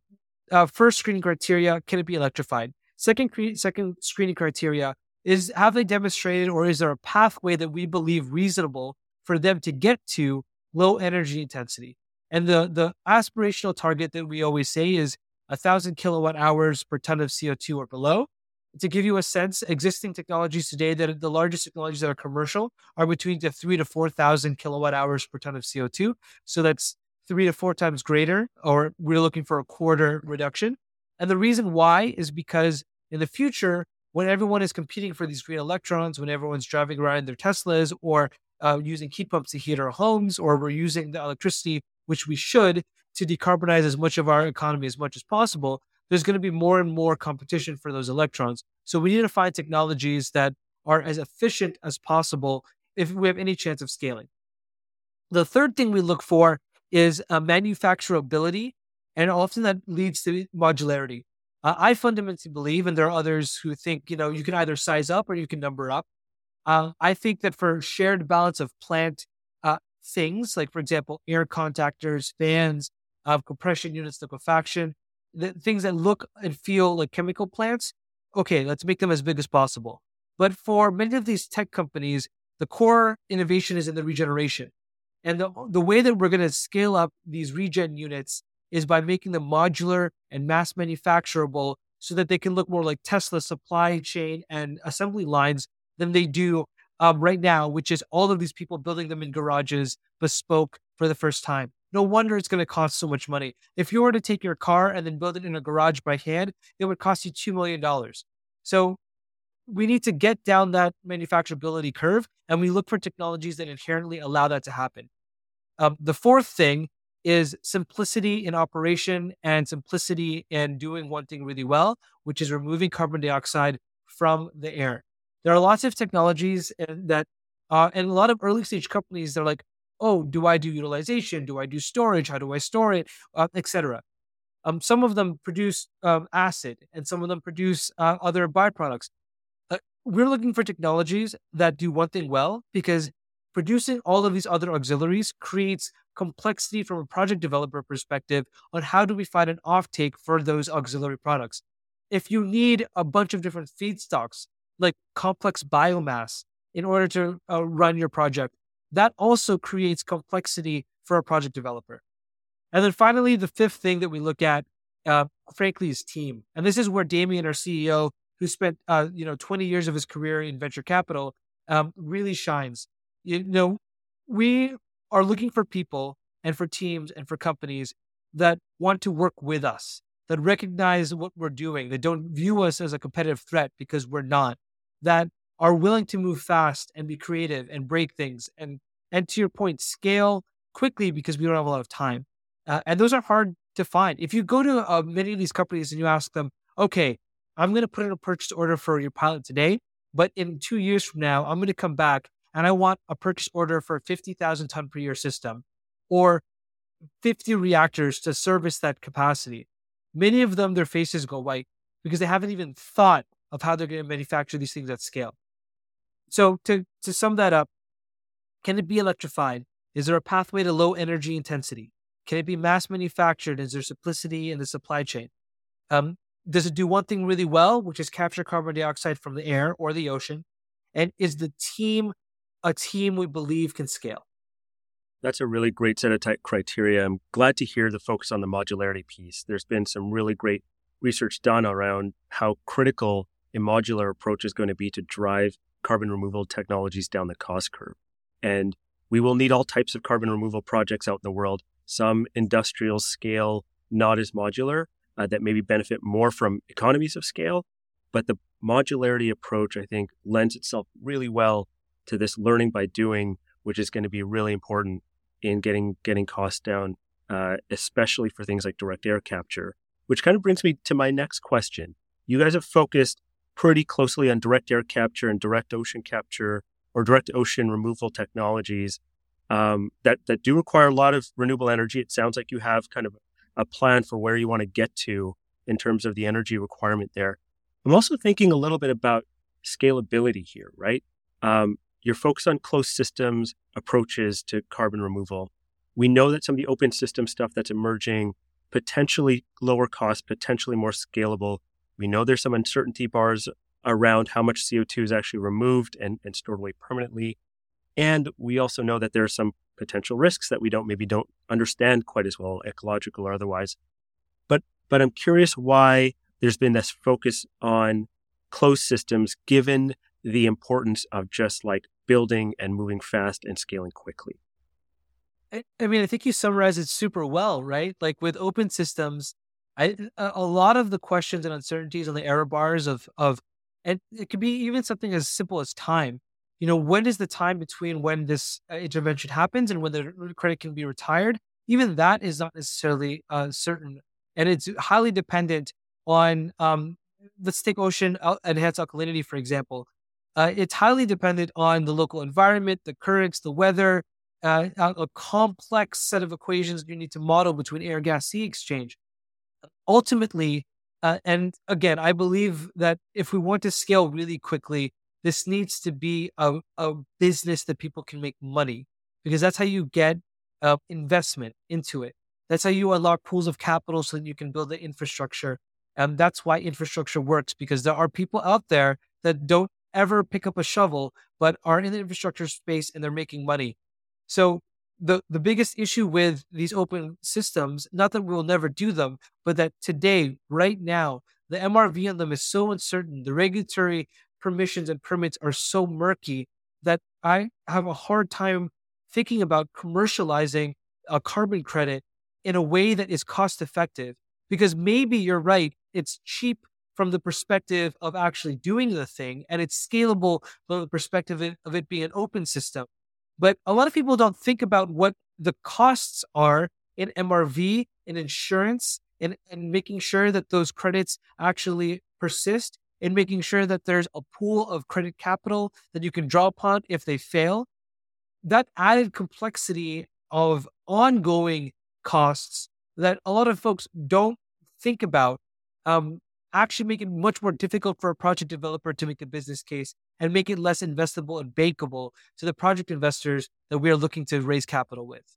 uh, first screening criteria can it be electrified? Second, cre- second screening criteria is have they demonstrated or is there a pathway that we believe reasonable for them to get to low energy intensity? And the, the aspirational target that we always say is a thousand kilowatt hours per ton of CO2 or below. To give you a sense, existing technologies today that the largest technologies that are commercial are between the three to 4,000 kilowatt hours per ton of CO2. So that's three to four times greater, or we're looking for a quarter reduction. And the reason why is because in the future, when everyone is competing for these green electrons, when everyone's driving around their Teslas or uh, using heat pumps to heat our homes, or we're using the electricity, which we should, to decarbonize as much of our economy as much as possible, there's going to be more and more competition for those electrons. So we need to find technologies that are as efficient as possible if we have any chance of scaling. The third thing we look for is a manufacturability and often that leads to modularity. Uh, I fundamentally believe, and there are others who think, you know, you can either size up or you can number up. Uh, I think that for shared balance of plant uh, things, like for example, air contactors, fans, uh, compression units, liquefaction, the things that look and feel like chemical plants, okay, let's make them as big as possible. But for many of these tech companies, the core innovation is in the regeneration. And the, the way that we're going to scale up these regen units is by making them modular and mass manufacturable so that they can look more like Tesla supply chain and assembly lines than they do um, right now, which is all of these people building them in garages, bespoke for the first time. No wonder it's going to cost so much money. If you were to take your car and then build it in a garage by hand, it would cost you $2 million. So we need to get down that manufacturability curve and we look for technologies that inherently allow that to happen. Um, the fourth thing is simplicity in operation and simplicity in doing one thing really well, which is removing carbon dioxide from the air. There are lots of technologies that, uh, and a lot of early stage companies, they're like, oh, do I do utilization? Do I do storage? How do I store it? Uh, Etc. Um, some of them produce um, acid, and some of them produce uh, other byproducts. Uh, we're looking for technologies that do one thing well because producing all of these other auxiliaries creates complexity from a project developer perspective on how do we find an offtake for those auxiliary products. If you need a bunch of different feedstocks, like complex biomass, in order to uh, run your project, that also creates complexity for a project developer. And then finally, the fifth thing that we look at, uh, frankly, is team. And this is where Damien, our CEO, who spent uh, you know 20 years of his career in venture capital, um, really shines. You know, we are looking for people and for teams and for companies that want to work with us, that recognize what we're doing, that don't view us as a competitive threat because we're not, that are willing to move fast and be creative and break things and and to your point scale quickly because we don't have a lot of time uh, and those are hard to find. If you go to uh, many of these companies and you ask them okay i'm going to put in a purchase order for your pilot today but in two years from now i'm going to come back and i want a purchase order for a 50000 ton per year system or 50 reactors to service that capacity. Many of them their faces go white because they haven't even thought of how they're going to manufacture these things at scale so to to sum that up, can it be electrified? Is there a pathway to low energy intensity? Can it be mass manufactured? Is there simplicity in the supply chain? Um, does it do one thing really well, which is capture carbon dioxide from the air or the ocean? And is the team a team we believe can scale? That's a really great set of criteria. I'm glad to hear the focus on the modularity piece. There's been some really great research done around how critical a modular approach is going to be to drive carbon removal technologies down the cost curve. And we will need all types of carbon removal projects out in the world, some industrial scale, not as modular, uh, that maybe benefit more from economies of scale. But the modularity approach, I think, lends itself really well to this learning by doing, which is going to be really important in getting getting costs down, uh, especially for things like direct air capture. Which kind of brings me to my next question. You guys have focused pretty closely on direct air capture and direct ocean capture or direct ocean removal technologies um, that that do require a lot of renewable energy. It sounds like you have kind of a plan for where you want to get to in terms of the energy requirement there. I'm also thinking a little bit about scalability here, right? Um, you're focused on closed systems approaches to carbon removal. We know that some of the open system stuff that's emerging, potentially lower cost, potentially more scalable, we know there's some uncertainty bars around how much CO2 is actually removed and, and stored away permanently. And we also know that there are some potential risks that we don't maybe don't understand quite as well, ecological or otherwise. But but I'm curious why there's been this focus on closed systems given the importance of just like building and moving fast and scaling quickly. I mean, I think you summarized it super well, right? Like with open systems, I a lot of the questions and uncertainties on the error bars of of and it could be even something as simple as time. You know, when is the time between when this uh, intervention happens and when the credit can be retired? Even that is not necessarily uh, certain, and it's highly dependent on. Um, let's take ocean enhanced alkalinity for example. Uh, it's highly dependent on the local environment, the currents, the weather, uh, a complex set of equations you need to model between air gas sea exchange ultimately, uh, and again, I believe that if we want to scale really quickly, this needs to be a, a business that people can make money because that's how you get uh, investment into it. That's how you unlock pools of capital so that you can build the infrastructure. And that's why infrastructure works because there are people out there that don't ever pick up a shovel, but are in the infrastructure space and they're making money. So the, the biggest issue with these open systems, not that we will never do them, but that today, right now, the MRV on them is so uncertain. The regulatory permissions and permits are so murky that I have a hard time thinking about commercializing a carbon credit in a way that is cost effective. Because maybe you're right, it's cheap from the perspective of actually doing the thing, and it's scalable from the perspective of it being an open system. But a lot of people don't think about what the costs are in MRV, in insurance, and, making sure that those credits actually persist, and making sure that there's a pool of credit capital that you can draw upon if they fail. That added complexity of ongoing costs that a lot of folks don't think about um, actually make it much more difficult for a project developer to make a business case and make it less investable and bankable to the project investors that we are looking to raise capital with.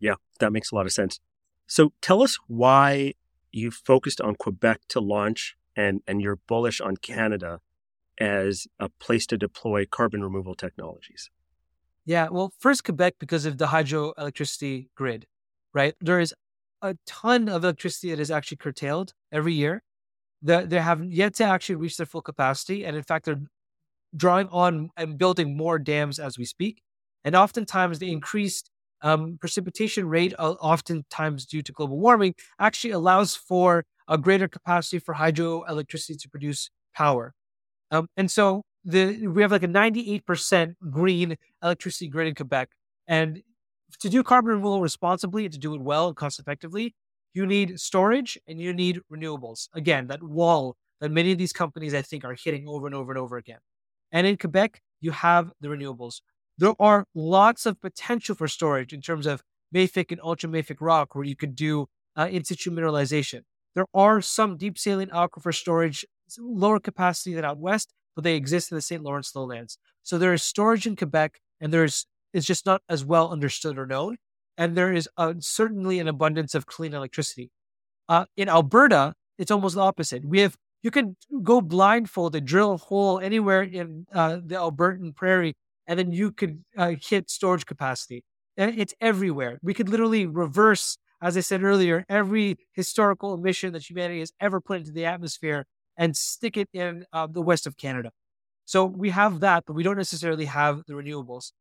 Yeah, that makes a lot of sense. So tell us why you focused on Quebec to launch and, and you're bullish on Canada as a place to deploy carbon removal technologies. Yeah, well, first Quebec because of the hydroelectricity grid, right? There is a ton of electricity that is actually curtailed every year. The, they have yet to actually reach their full capacity. And in fact, they're drawing on and building more dams as we speak. And oftentimes, the increased um, precipitation rate, uh, oftentimes due to global warming, actually allows for a greater capacity for hydroelectricity to produce power. Um, and so the we have like a 98% green electricity grid in Quebec. And to do carbon removal responsibly and to do it well and cost effectively, you need storage and you need renewables. Again, that wall that many of these companies, I think, are hitting over and over and over again. And in Quebec, you have the renewables. There are lots of potential for storage in terms of mafic and ultra mafic rock, where you could do uh, in situ mineralization. There are some deep saline aquifer storage, lower capacity than out west, but they exist in the St. Lawrence lowlands. So there is storage in Quebec, and there's it's just not as well understood or known. And there is uh, certainly an abundance of clean electricity. Uh, in Alberta, it's almost the opposite. We have you can go blindfolded, drill a hole anywhere in uh, the Albertan prairie, and then you could uh, hit storage capacity. It's everywhere. We could literally reverse, as I said earlier, every historical emission that humanity has ever put into the atmosphere and stick it in uh, the west of Canada. So we have that, but we don't necessarily have the renewables.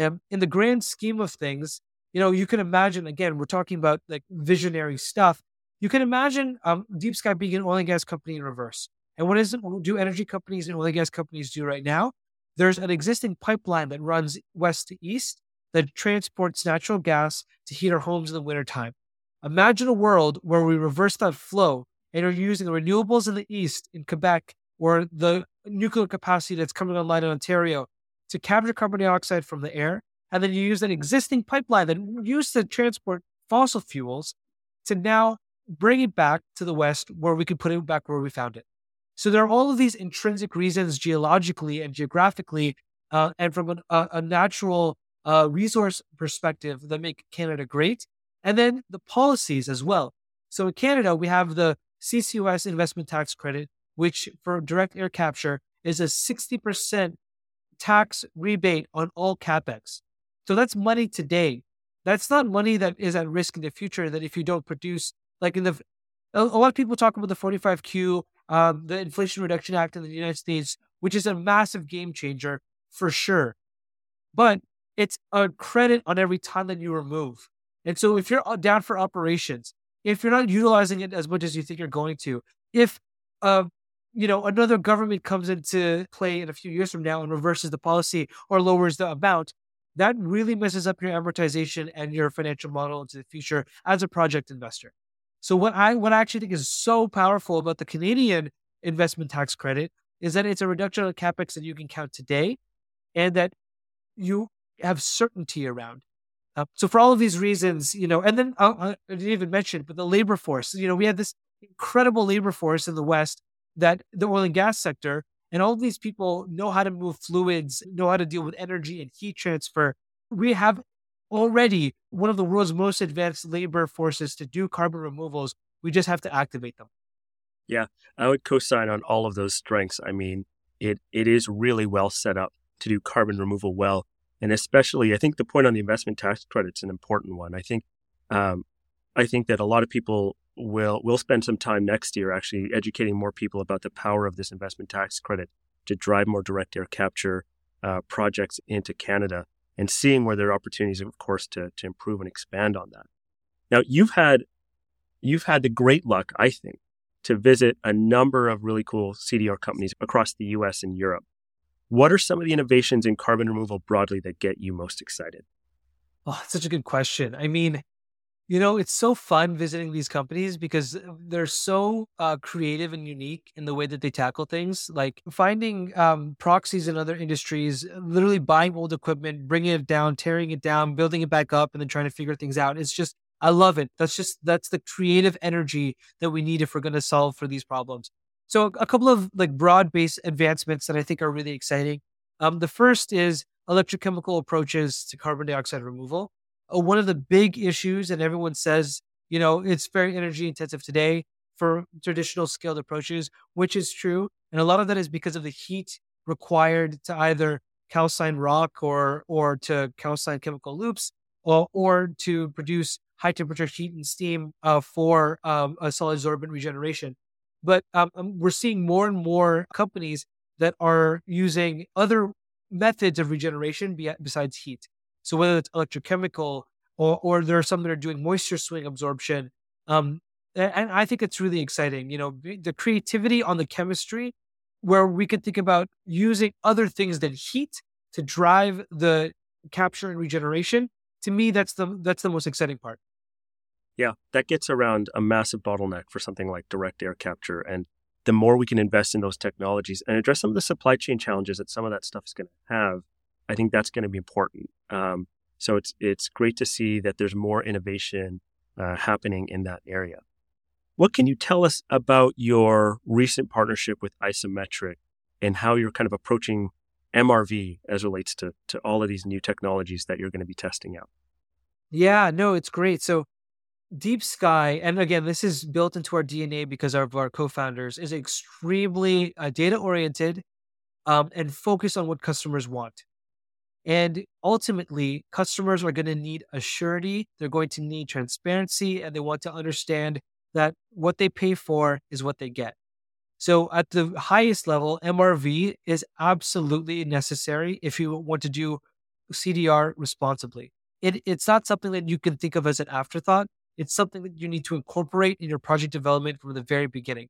Um, in the grand scheme of things, you know, you can imagine, again, we're talking about like visionary stuff. You can imagine um, Deep Sky being an oil and gas company in reverse. And what is it, what do energy companies and oil and gas companies do right now? There's an existing pipeline that runs west to east that transports natural gas to heat our homes in the wintertime. Imagine a world where we reverse that flow and are using the renewables in the east in Quebec or the nuclear capacity that's coming online in Ontario to capture carbon dioxide from the air and then you use an existing pipeline that used to transport fossil fuels to now bring it back to the West where we could put it back where we found it. So there are all of these intrinsic reasons geologically and geographically uh, and from an, a, a, natural uh, resource perspective that make Canada great. And then the policies as well. So in Canada, we have the CCUS investment tax credit, which for direct air capture is a 60% tax rebate on all capex. So that's money today. That's not money that is at risk in the future. That if you don't produce, like in the, a, lot of people talk about the 45Q, um, the Inflation Reduction Act in the United States, which is a massive game changer for sure. But it's a credit on every ton that you remove. And so if you're uh, down for operations, if you're not utilizing it as much as you think you're going to, if uh, you know another government comes into play in a few years from now and reverses the policy or lowers the amount, that really messes up your amortization and your financial model into the future as a project investor. So what I what I actually think is so powerful about the Canadian investment tax credit is that it's a reduction on capex that you can count today, and that you have certainty around. Uh, so for all of these reasons, you know, and then uh, uh I didn't even mention, but the labor force. You know, we have this incredible labor force in the West that the oil and gas sector and all these people know how to move fluids, know how to deal with energy and heat transfer. We have already one of the world's most advanced labor forces to do carbon removals. We just have to activate them. Yeah, I would co-sign on all of those strengths. I mean, it it is really well set up to do carbon removal well. and especially I think the point on the investment tax credit is an important one. I think um, I think that a lot of people will we'll spend some time next year actually educating more people about the power of this investment tax credit to drive more direct air capture uh, projects into Canada and seeing where there are opportunities, of course, to to improve and expand on that. Now you've had you've had the great luck, I think, to visit a number of really cool CDR companies across the US and Europe. What are some of the innovations in carbon removal broadly that get you most excited? Oh, such a good question. I mean, you know, it's so fun visiting these companies because they're so uh, creative and unique in the way that they tackle things. Like finding um, proxies in other industries, literally buying old equipment, bringing it down, tearing it down, building it back up, and then trying to figure things out. It's just, I love it. That's just, that's the creative energy that we need if we're going to solve for these problems. So a couple of like broad based advancements that I think are really exciting. Um, the first is electrochemical approaches to carbon dioxide removal. Uh, one of the big issues, and everyone says, you know, it's very energy intensive today for traditional scaled approaches, which is true. And a lot of that is because of the heat required to either calcine rock or or to calcine chemical loops or, or to produce high temperature heat and steam uh, for um, a solid sorbent regeneration. But um, um, we're seeing more and more companies that are using other methods of regeneration besides heat. So whether it's electrochemical or, or there are some that are doing moisture swing absorption. Um, and I think it's really exciting. You know, the creativity on the chemistry where we could think about using other things than heat to drive the capture and regeneration. To me, that's the that's the most exciting part. Yeah, that gets around a massive bottleneck for something like direct air capture. And the more we can invest in those technologies and address some of the supply chain challenges that some of that stuff is going to have, I think that's going to be important. Um, so it's it's great to see that there's more innovation uh, happening in that area. What can you tell us about your recent partnership with Isometric and how you're kind of approaching MRV as relates to to all of these new technologies that you're going to be testing out? Yeah, no, it's great. So Deep Sky, and again, this is built into our DNA because of our co-founders, is extremely uh, data oriented um, and focused on what customers want. And ultimately, customers are going to need a surety. They're going to need transparency, and they want to understand that what they pay for is what they get. So, at the highest level, MRV is absolutely necessary if you want to do CDR responsibly. It, it's not something that you can think of as an afterthought. It's something that you need to incorporate in your project development from the very beginning.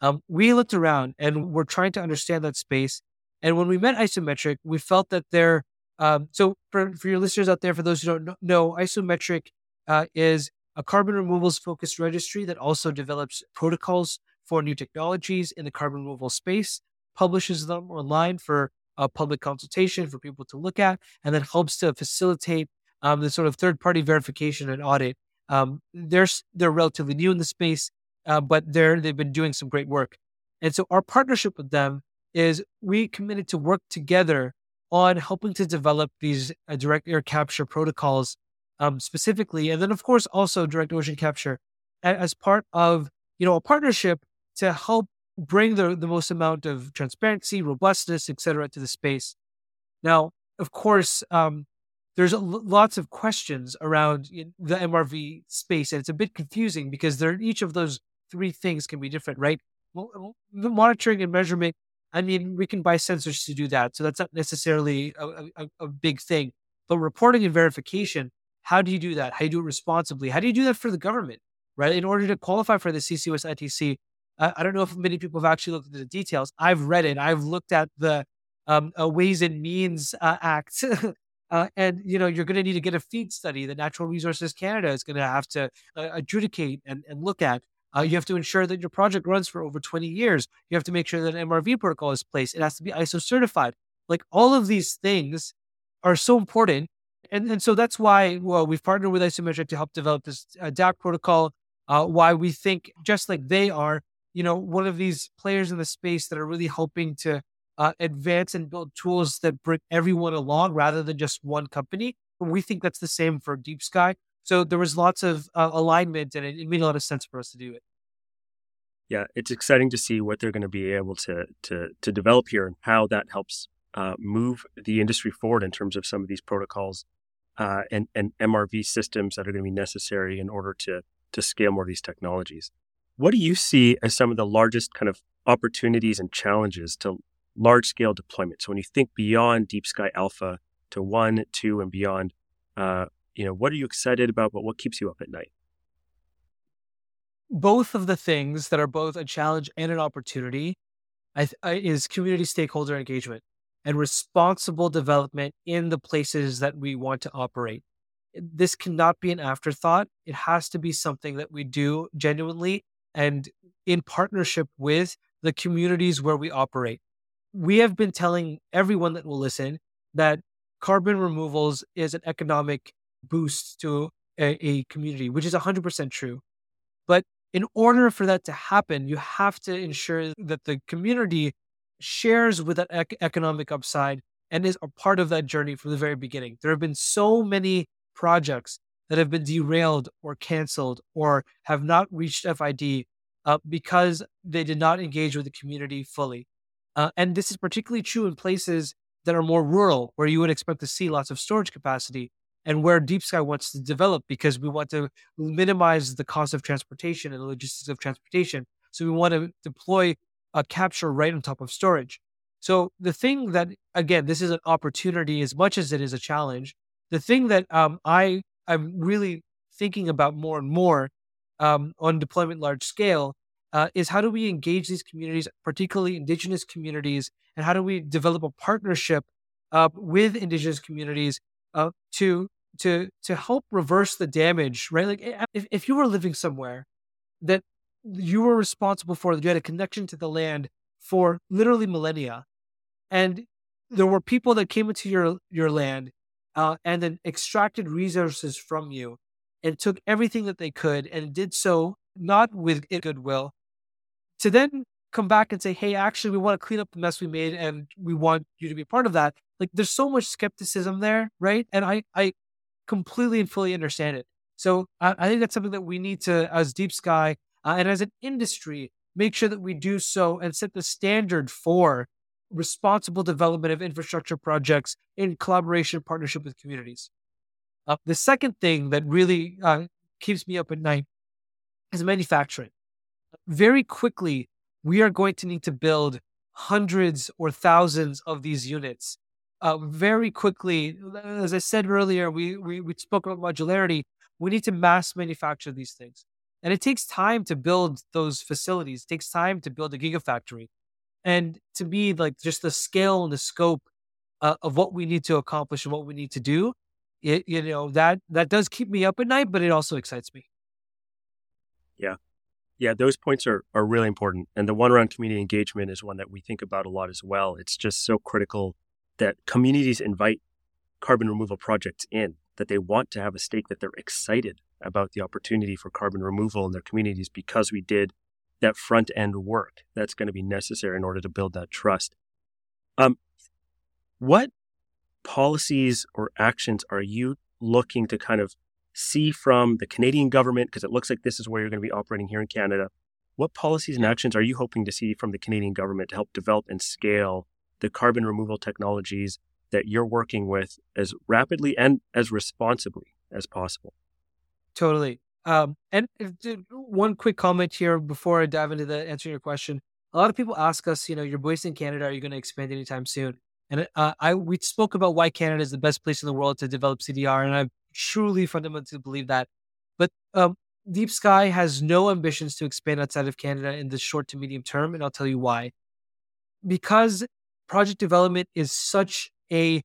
Um, we looked around and we're trying to understand that space. And when we met Isometric, we felt that there. Um, so for, for your listeners out there, for those who don't know, Isometric uh, is a carbon removals focused registry that also develops protocols for new technologies in the carbon removal space, publishes them online for a public consultation for people to look at, and then helps to facilitate um, the sort of third party verification and audit um, they're they're relatively new in the space, uh, but they're they've been doing some great work. And so our partnership with them is we committed to work together on helping to develop these uh, direct air capture protocols um, specifically, and then of course also direct ocean capture as part of you know a partnership to help bring the, the most amount of transparency, robustness, et cetera, to the space. Now, of course, um, there's lots of questions around the MRV space, and it's a bit confusing because there each of those three things can be different, right? Well, monitoring and measurement. I mean, we can buy sensors to do that, so that's not necessarily a, a, a big thing. But reporting and verification, how do you do that? How do you do it responsibly? How do you do that for the government, right? In order to qualify for the CCUS ITC, I, don't know if many people have actually looked at the details. I've read it. I've looked at the um, Ways and Means uh, Act Uh, and you know you're going to need to get a feed study that Natural Resources Canada is going to have to uh, adjudicate and, and look at. Uh, you have to ensure that your project runs for over 20 years. You have to make sure that an MRV protocol is placed. It has to be ISO certified. Like all of these things are so important. And, and so that's why well, we've partnered with Isometric to help develop this uh, DAC protocol. Uh, why we think, just like they are, you know, one of these players in the space that are really helping to uh, advance and build tools that bring everyone along rather than just one company. We think that's the same for Deep Sky. So there was lots of uh, alignment, and it, it made a lot of sense for us to do it. Yeah, it's exciting to see what they're going to be able to to to develop here and how that helps uh, move the industry forward in terms of some of these protocols uh, and, and MRV systems that are going to be necessary in order to, to scale more of these technologies. What do you see as some of the largest kind of opportunities and challenges to large scale deployment? So when you think beyond Deep Sky Alpha to one, two, and beyond, uh, you know, what are you excited about, but what keeps you up at night? Both of the things that are both a challenge and an opportunity is community stakeholder engagement and responsible development in the places that we want to operate. This cannot be an afterthought. It has to be something that we do genuinely and in partnership with the communities where we operate. We have been telling everyone that will listen that carbon removals is an economic boost to a, a community, which is 100% true. But in order for that to happen, you have to ensure that the community shares with that ec- economic upside and is a part of that journey from the very beginning. There have been so many projects that have been derailed or canceled or have not reached FID uh, because they did not engage with the community fully. Uh, and this is particularly true in places that are more rural, where you would expect to see lots of storage capacity, and where Deep Sky wants to develop because we want to minimize the cost of transportation and the logistics of transportation. So we want to deploy a capture right on top of storage. So the thing that, again, this is an opportunity as much as it is a challenge. The thing that um, I I'm really thinking about more and more um, on deployment large scale uh, is how do we engage these communities, particularly indigenous communities, and how do we develop a partnership uh, with indigenous communities uh, to to to help reverse the damage, right? Like eh, if, if you were living somewhere that you were responsible for, that you had a connection to the land for literally millennia, and there were people that came into your your land uh, and then extracted resources from you and took everything that they could and did so not with goodwill to then come back and say, hey, actually, we want to clean up the mess we made and we want you to be part of that. Like there's so much skepticism there, right? And I, I completely and fully understand it. So I, I think that's something that we need to, as Deep Sky uh, and as an industry, make sure that we do so and set the standard for responsible development of infrastructure projects in collaboration and partnership with communities. Uh, the second thing that really uh, keeps me up at night is manufacturing. Very quickly, we are going to need to build hundreds or thousands of these units. Uh, very quickly, as I said earlier, we, we, we spoke about modularity. We need to mass manufacture these things. And it takes time to build those facilities. It takes time to build a gigafactory. And to me, like just the scale and the scope uh, of what we need to accomplish and what we need to do it, you know, that that does keep me up at night, but it also excites me. Yeah. Yeah, those points are, are really important. And the one around community engagement is one that we think about a lot as well. It's just so critical that communities invite carbon removal projects in, that they want to have a stake, that they're excited about the opportunity for carbon removal in their communities because we did that front end work that's going to be necessary in order to build that trust. Um, what policies or actions are you looking to kind of see from the Canadian government? Because it looks like this is where you're going to be operating here in Canada. What policies and actions are you hoping to see from the Canadian government to help develop and scale the carbon removal technologies that you're working with as rapidly and as responsibly as possible? Totally. Um, and one quick comment here before I dive into the answering your question. A lot of people ask us, you know, you're based in Canada, are you going to expand anytime soon? And uh, I we spoke about why Canada is the best place in the world to develop CDR, and I truly fundamentally believe that. But um, Deep Sky has no ambitions to expand outside of Canada in the short to medium term, and I'll tell you why. Because project development is such a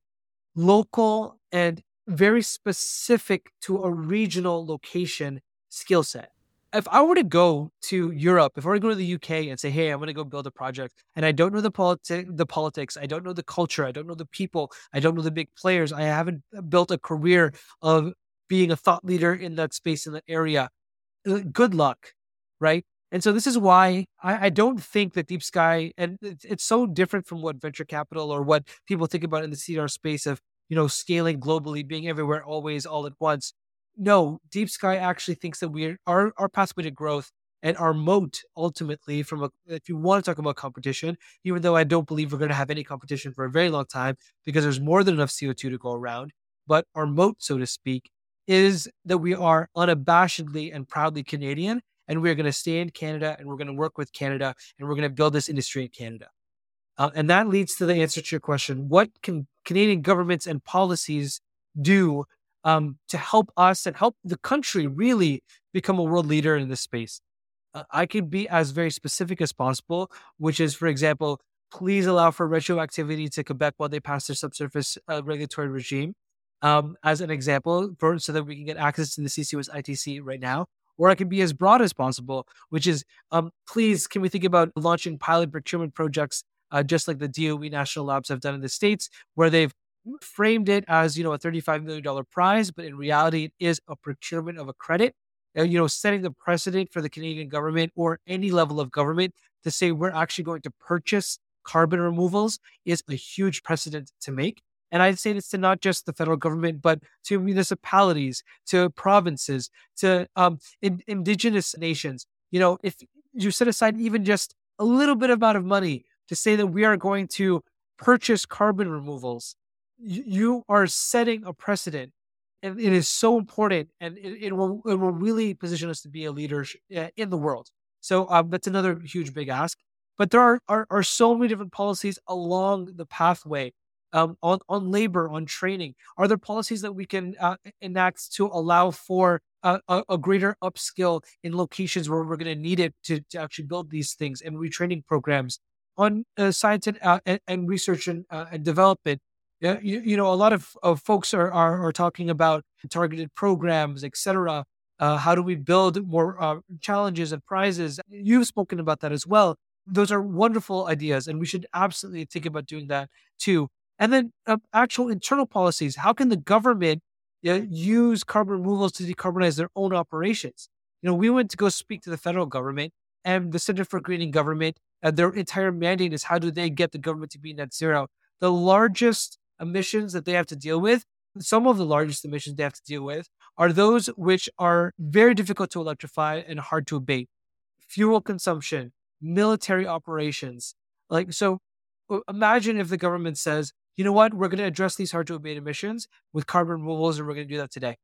local and very specific to a regional location skill set if I were to go to Europe, if I were to go to the UK and say, "Hey, I'm going to go build a project," and I don't know the politi- the politics, I don't know the culture, I don't know the people, I don't know the big players, I haven't built a career of being a thought leader in that space in that area. Uh, good luck, right? And so this is why I, I don't think that Deep Sky, and it's, it's so different from what venture capital or what people think about in the CDR space of you know scaling globally, being everywhere, always, all at once no, Deep Sky actually thinks that we our our pathway to growth And our moat ultimately, from a, if you want to talk about competition, even though I don't believe we're going to have any competition for a very long time because there's more than enough CO2 to go around, but our moat, so to speak, is that we are unabashedly and proudly Canadian. And we're going to stay in Canada and we're going to work with Canada and we're going to build this industry in Canada. Uh, and that leads to the answer to your question what can Canadian governments and policies do um, to help us and help the country really become a world leader in this space? Uh, I could be as very specific as possible, which is, for example, please allow for retroactivity to Quebec while they pass their subsurface uh, regulatory regime um, as an example, for, so that we can get access to the CCUS ITC right now. Or I can be as broad as possible, which is, um, please, can we think about launching pilot procurement projects, uh, just like the DOE national labs have done in the states, where they've framed it as you know a $35 million prize, but in reality, it is a procurement of a credit. Uh, you know, setting the precedent for the Canadian government or any level of government to say we're actually going to purchase carbon removals is a huge precedent to make. And I'd say this to not just the federal government, but to municipalities, to provinces, to um, in, indigenous nations. You know, if you set aside even just a little bit amount of money to say that we are going to purchase carbon removals, you, are setting a precedent. And it is so important, and it, it, will it will really position us to be a leader uh, in the world. So um, that's another huge big ask. But there are, are, are so many different policies along the pathway um, on, on labor, on training? Are there policies that we can uh, enact to allow for a, a, greater upskill in locations where we're going to need it to, to actually build these things and retraining programs on uh, science and, uh, and, research and, uh, and development? Yeah, you, you, know, a lot of, of folks are, are, are talking about targeted programs, etc. Uh, how do we build more challenges and prizes? You've spoken about that as well. Those are wonderful ideas, and we should absolutely think about doing that too. And then uh, actual internal policies. How can the government uh, use carbon removals to decarbonize their own operations? You know, we went to go speak to the federal government and the Center for Greening Government. And their entire mandate is how do they get the government to be net zero? The largest emissions that they have to deal with, some of the largest emissions they have to deal with, are those which are very difficult to electrify and hard to abate. Fuel consumption, military operations. Like, so imagine if the government says, you know what? We're going to address these hard to abate emissions with carbon removals, and we're going to do that today.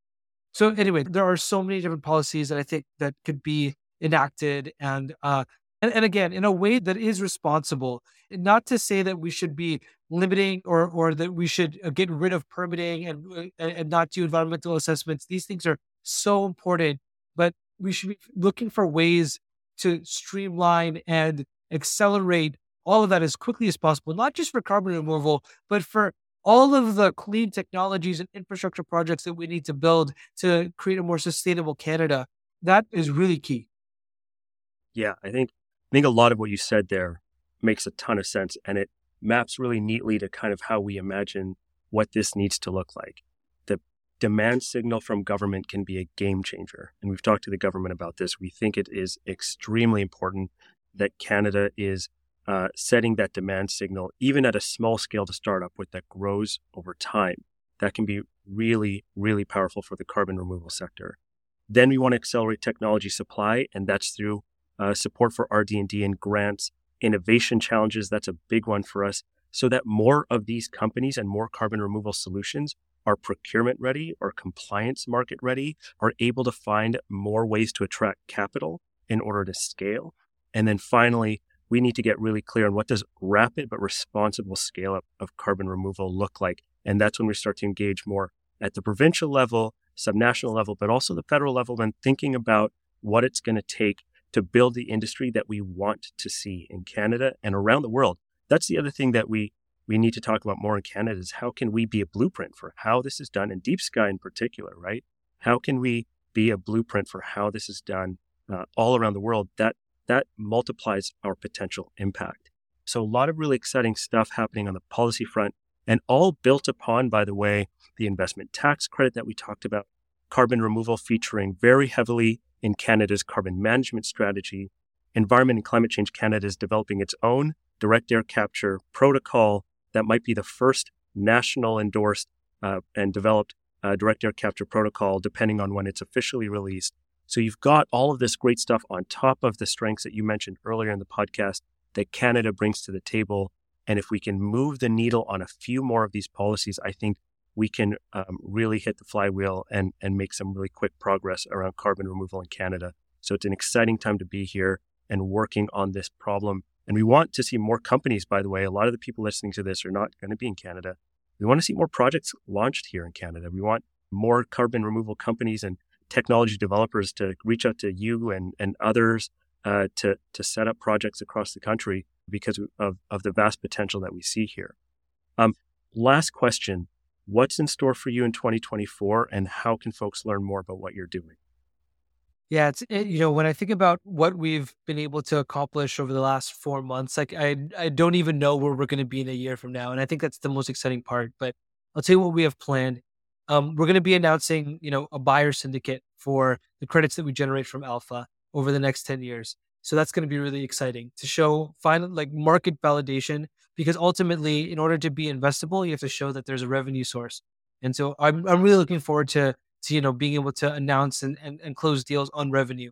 So anyway, there are so many different policies that I think that could be enacted and uh, and, and again in a way that is responsible. Not to say that we should be limiting or or that we should uh, get rid of permitting and uh, and not do environmental assessments. These things are so important, but we should be looking for ways to streamline and accelerate all of that as quickly as possible, not just for carbon removal, but for all of the clean technologies and infrastructure projects that we need to build to create a more sustainable Canada. That is really key. Yeah, I think I think a lot of what you said there makes a ton of sense and it maps really neatly to kind of how we imagine what this needs to look like. The demand signal from government can be a game changer. And we've talked to the government about this. We think it is extremely important that Canada is uh, setting that demand signal, even at a small scale to start up with that grows over time. That can be really, really powerful for the carbon removal sector. Then we want to accelerate technology supply, and that's through uh, support for RD&D and grants, innovation challenges. That's a big one for us, so that more of these companies and more carbon removal solutions are procurement ready or compliance market ready, are able to find more ways to attract capital in order to scale. And then finally, we need to get really clear on what does rapid but responsible scale up of carbon removal look like. And that's when we start to engage more at the provincial level, subnational level, but also the federal level when thinking about what it's going to take to build the industry that we want to see in Canada and around the world. That's the other thing that we we need to talk about more in Canada is how can we be a blueprint for how this is done in deep sky in particular, right? How can we be a blueprint for how this is done uh, all around the world? That that multiplies our potential impact. So, a lot of really exciting stuff happening on the policy front, and all built upon, by the way, the investment tax credit that we talked about, carbon removal featuring very heavily in Canada's carbon management strategy. Environment and Climate Change Canada is developing its own direct air capture protocol that might be the first national endorsed uh, and developed uh, direct air capture protocol, depending on when it's officially released So you've got all of this great stuff on top of the strengths that you mentioned earlier in the podcast that Canada brings to the table. And if we can move the needle on a few more of these policies, I think we can um, really hit the flywheel and, and make some really quick progress around carbon removal in Canada. So it's an exciting time to be here and working on this problem. And we want to see more companies, by the way. A lot of the people listening to this are not going to be in Canada. We want to see more projects launched here in Canada. We want more carbon removal companies and technology developers to reach out to you and, and others uh, to, to set up projects across the country because of, of the vast potential that we see here. Um, last question What's in store for you in 2024, and how can folks learn more about what you're doing? Yeah, it's it, you know when I think about what we've been able to accomplish over the last four months, like I I don't even know where we're going to be in a year from now, and I think that's the most exciting part. But I'll tell you what we have planned. Um, we're going to be announcing, you know, a buyer syndicate for the credits that we generate from Alpha over the next 10 years. So that's going to be really exciting to show final like market validation because ultimately in order to be investable, you have to show that there's a revenue source. And so I'm, I'm really looking forward to, to, you know, being able to announce and, and, and close deals on revenue.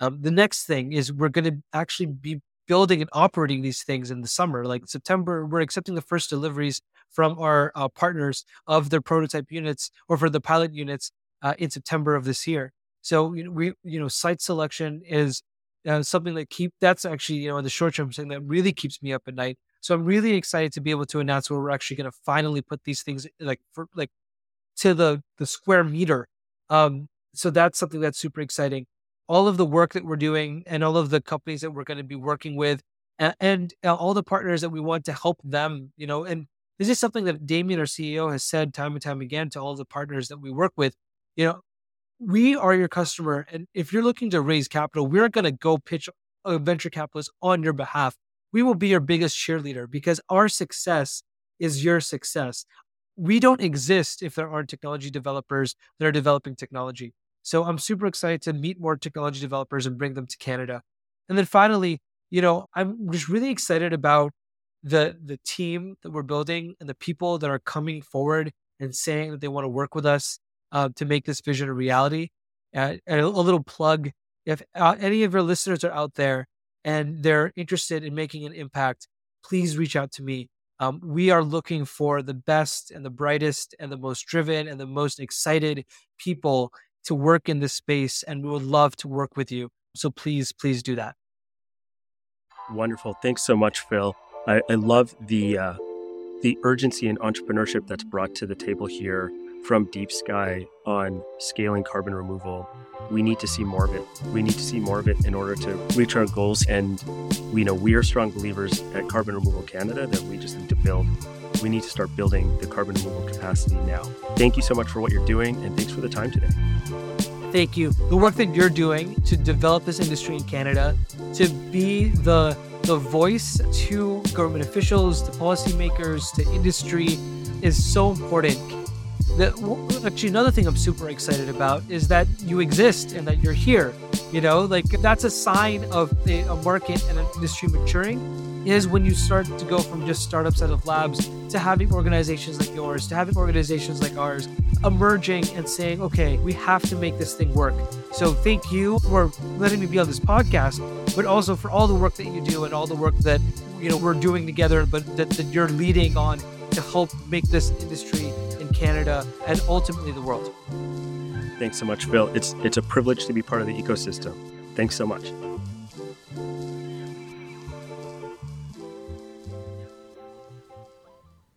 Um, the next thing is we're going to actually be building and operating these things in the summer. Like September, we're accepting the first deliveries from our uh, partners of their prototype units or for the pilot units uh, in September of this year. So you know, we you know site selection is uh, something that keep that's actually you know in the short term something that really keeps me up at night. So I'm really excited to be able to announce where we're actually going to finally put these things like for like to the the square meter. Um, so that's something that's super exciting. All of the work that we're doing and all of the companies that we're going to be working with and, and uh, all the partners that we want to help them, you know, and this is something that Damien, our CEO, has said time and time again to all the partners that we work with. You know, we are your customer. And if you're looking to raise capital, we're going to go pitch a venture capitalist on your behalf. We will be your biggest cheerleader because our success is your success. We don't exist if there aren't technology developers that are developing technology. So I'm super excited to meet more technology developers and bring them to Canada. And then finally, you know, I'm just really excited about the the team that we're building and the people that are coming forward and saying that they want to work with us uh, to make this vision a reality. Uh, and a, a, little plug: if uh, any of your listeners are out there and they're interested in making an impact, please reach out to me. Um, we are looking for the best and the brightest and the most driven and the most excited people to work in this space, and we would love to work with you. So please, please do that. Wonderful. Thanks so much, Phil. I, I love the uh, the urgency and entrepreneurship that's brought to the table here from Deep Sky on scaling carbon removal. We need to see more of it. We need to see more of it in order to reach our goals. And we know we are strong believers at Carbon Removal Canada that we just need to build. We need to start building the carbon removal capacity now. Thank you so much for what you're doing, and thanks for the time today. Thank you. The work that you're doing to develop this industry in Canada, to be the the voice to government officials, to policymakers, to industry is so important. That actually another thing I'm super excited about is that you exist and that you're here. You know, like that's a sign of a, a market and an industry maturing is when you start to go from just startups out of labs to having organizations like yours, to having organizations like ours emerging and saying, okay, we have to make this thing work. So thank you for letting me be on this podcast, but also for all the work that you do and all the work that you know we're doing together, but that, that you're leading on to help make this industry in Canada and ultimately the world. Thanks so much, Phil. It's it's a privilege to be part of the ecosystem. Thanks so much.